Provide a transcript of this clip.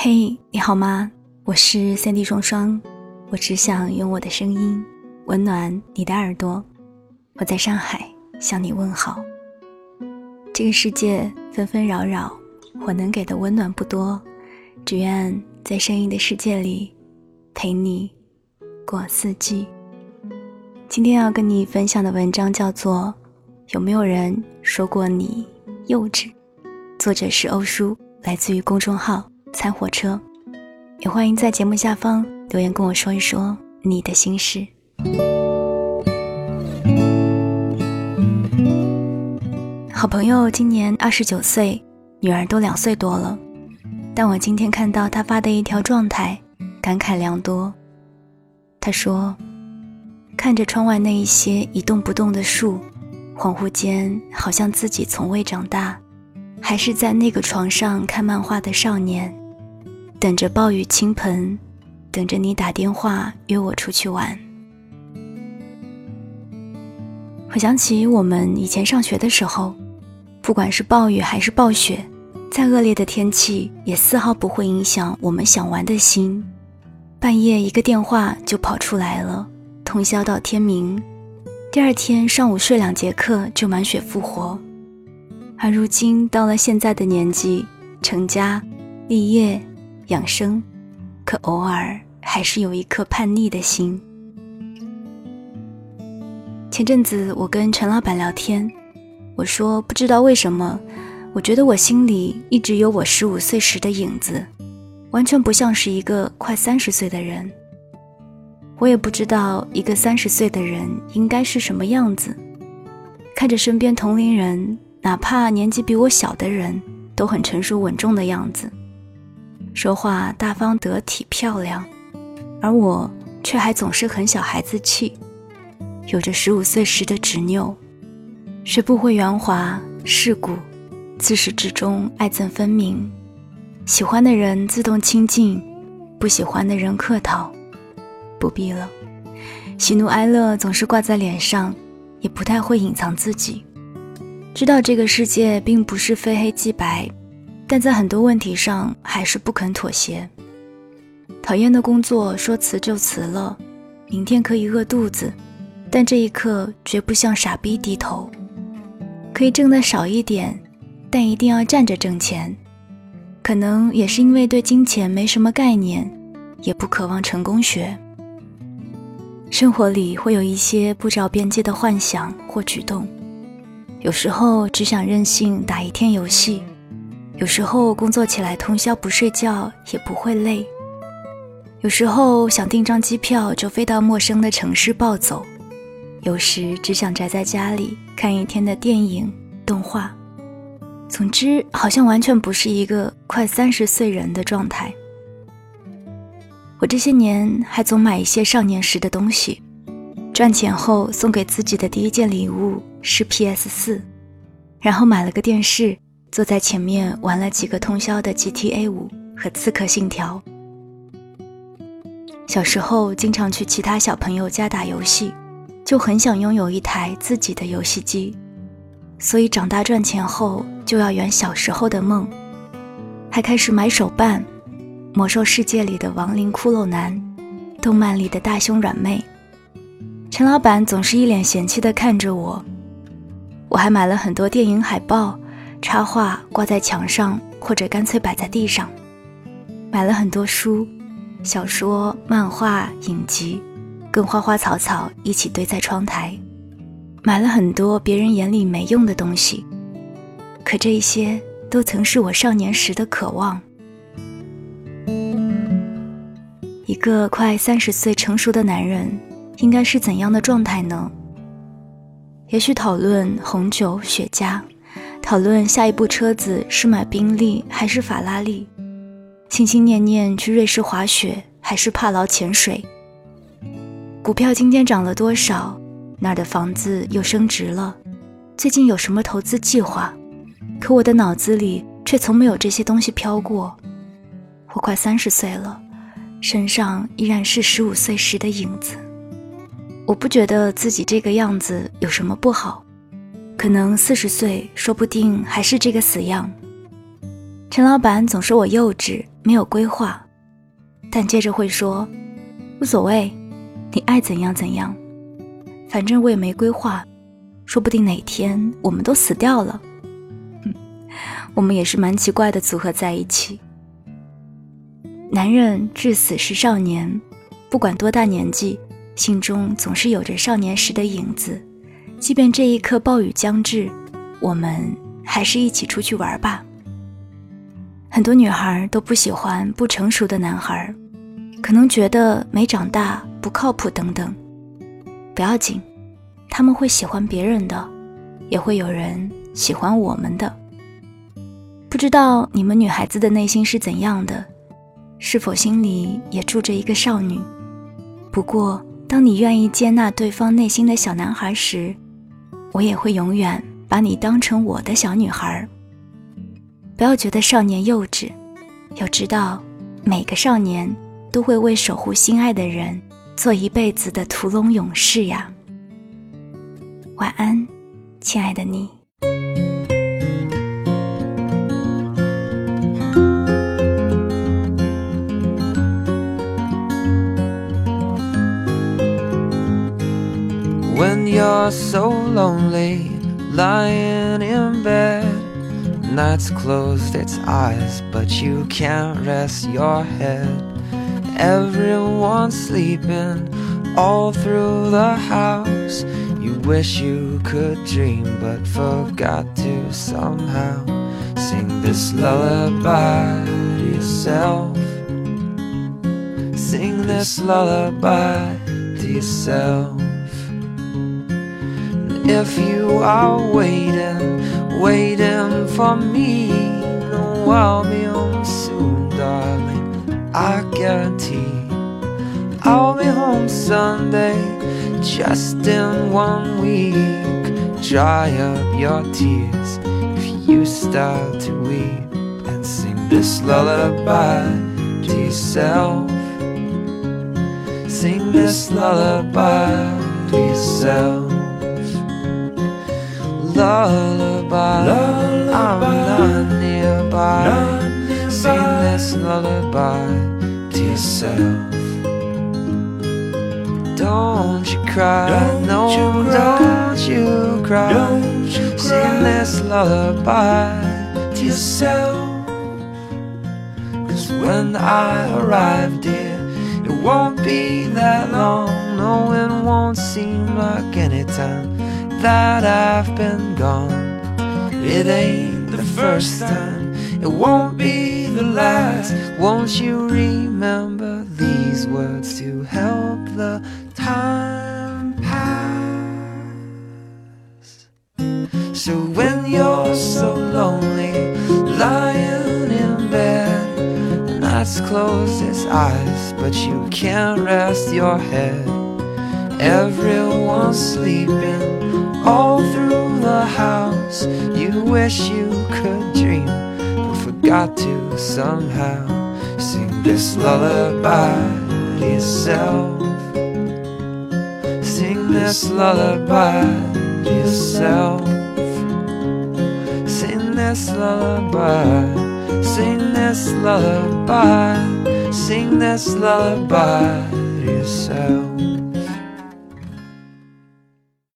嘿，你好吗？我是三 D 双双，我只想用我的声音温暖你的耳朵。我在上海向你问好。这个世界纷纷扰扰，我能给的温暖不多，只愿在声音的世界里陪你过四季。今天要跟你分享的文章叫做《有没有人说过你幼稚》，作者是欧叔，来自于公众号“餐火车”。也欢迎在节目下方留言跟我说一说你的心事。好朋友今年二十九岁，女儿都两岁多了，但我今天看到他发的一条状态，感慨良多。他说。看着窗外那一些一动不动的树，恍惚间好像自己从未长大，还是在那个床上看漫画的少年，等着暴雨倾盆，等着你打电话约我出去玩。回想起我们以前上学的时候，不管是暴雨还是暴雪，再恶劣的天气也丝毫不会影响我们想玩的心，半夜一个电话就跑出来了。通宵到天明，第二天上午睡两节课就满血复活。而如今到了现在的年纪，成家、立业、养生，可偶尔还是有一颗叛逆的心。前阵子我跟陈老板聊天，我说不知道为什么，我觉得我心里一直有我十五岁时的影子，完全不像是一个快三十岁的人。我也不知道一个三十岁的人应该是什么样子。看着身边同龄人，哪怕年纪比我小的人，都很成熟稳重的样子，说话大方得体漂亮，而我却还总是很小孩子气，有着十五岁时的执拗，学不会圆滑世故，自始至终爱憎分明，喜欢的人自动亲近，不喜欢的人客套。不必了，喜怒哀乐总是挂在脸上，也不太会隐藏自己。知道这个世界并不是非黑即白，但在很多问题上还是不肯妥协。讨厌的工作说辞就辞了，明天可以饿肚子，但这一刻绝不向傻逼低头。可以挣得少一点，但一定要站着挣钱。可能也是因为对金钱没什么概念，也不渴望成功学。生活里会有一些不着边际的幻想或举动，有时候只想任性打一天游戏，有时候工作起来通宵不睡觉也不会累，有时候想订张机票就飞到陌生的城市暴走，有时只想宅在家里看一天的电影动画，总之好像完全不是一个快三十岁人的状态。我这些年还总买一些少年时的东西，赚钱后送给自己的第一件礼物是 PS 四，然后买了个电视，坐在前面玩了几个通宵的 GTA 五和刺客信条。小时候经常去其他小朋友家打游戏，就很想拥有一台自己的游戏机，所以长大赚钱后就要圆小时候的梦，还开始买手办。魔兽世界里的亡灵骷髅男，动漫里的大胸软妹，陈老板总是一脸嫌弃地看着我。我还买了很多电影海报、插画，挂在墙上或者干脆摆在地上。买了很多书、小说、漫画、影集，跟花花草草一起堆在窗台。买了很多别人眼里没用的东西，可这一些都曾是我少年时的渴望。一个快三十岁成熟的男人，应该是怎样的状态呢？也许讨论红酒、雪茄，讨论下一部车子是买宾利还是法拉利，心心念念去瑞士滑雪还是帕劳潜水，股票今天涨了多少？哪儿的房子又升值了？最近有什么投资计划？可我的脑子里却从没有这些东西飘过。我快三十岁了。身上依然是十五岁时的影子，我不觉得自己这个样子有什么不好，可能四十岁说不定还是这个死样。陈老板总说我幼稚，没有规划，但接着会说，无所谓，你爱怎样怎样，反正我也没规划，说不定哪天我们都死掉了。我们也是蛮奇怪的组合在一起。男人至死是少年，不管多大年纪，心中总是有着少年时的影子。即便这一刻暴雨将至，我们还是一起出去玩吧。很多女孩都不喜欢不成熟的男孩，可能觉得没长大、不靠谱等等。不要紧，他们会喜欢别人的，也会有人喜欢我们的。不知道你们女孩子的内心是怎样的，是否心里也住着一个少女？不过，当你愿意接纳对方内心的小男孩时，我也会永远把你当成我的小女孩儿。不要觉得少年幼稚，要知道，每个少年都会为守护心爱的人做一辈子的屠龙勇士呀。晚安，亲爱的你。You're so lonely, lying in bed, night's closed its eyes, but you can't rest your head. Everyone's sleeping all through the house. You wish you could dream, but forgot to somehow sing this lullaby to yourself. Sing this lullaby to yourself. If you are waiting, waiting for me, no, I'll be home soon, darling. I guarantee I'll be home Sunday, just in one week. Dry up your tears if you start to weep and sing this lullaby to yourself. Sing this lullaby to yourself lullaby. lullaby. I'm not nearby. Nearby. Sing this lullaby to yourself. Don't you cry, don't no, you cry. don't you cry. Don't you cry. Sing this lullaby to yourself. Cause when I arrive, dear, it won't be that long. No, it won't seem like any time that I've been gone. It ain't the first time, it won't be the last. Won't you remember these words to help the time pass? So when you're so lonely, lying in bed, night's closed its eyes, but you can't rest your head. Everyone's sleeping house. You wish you could dream, but forgot to somehow sing this lullaby to yourself. Sing this lullaby to yourself. Sing this lullaby. Sing this lullaby. Sing this lullaby to yourself.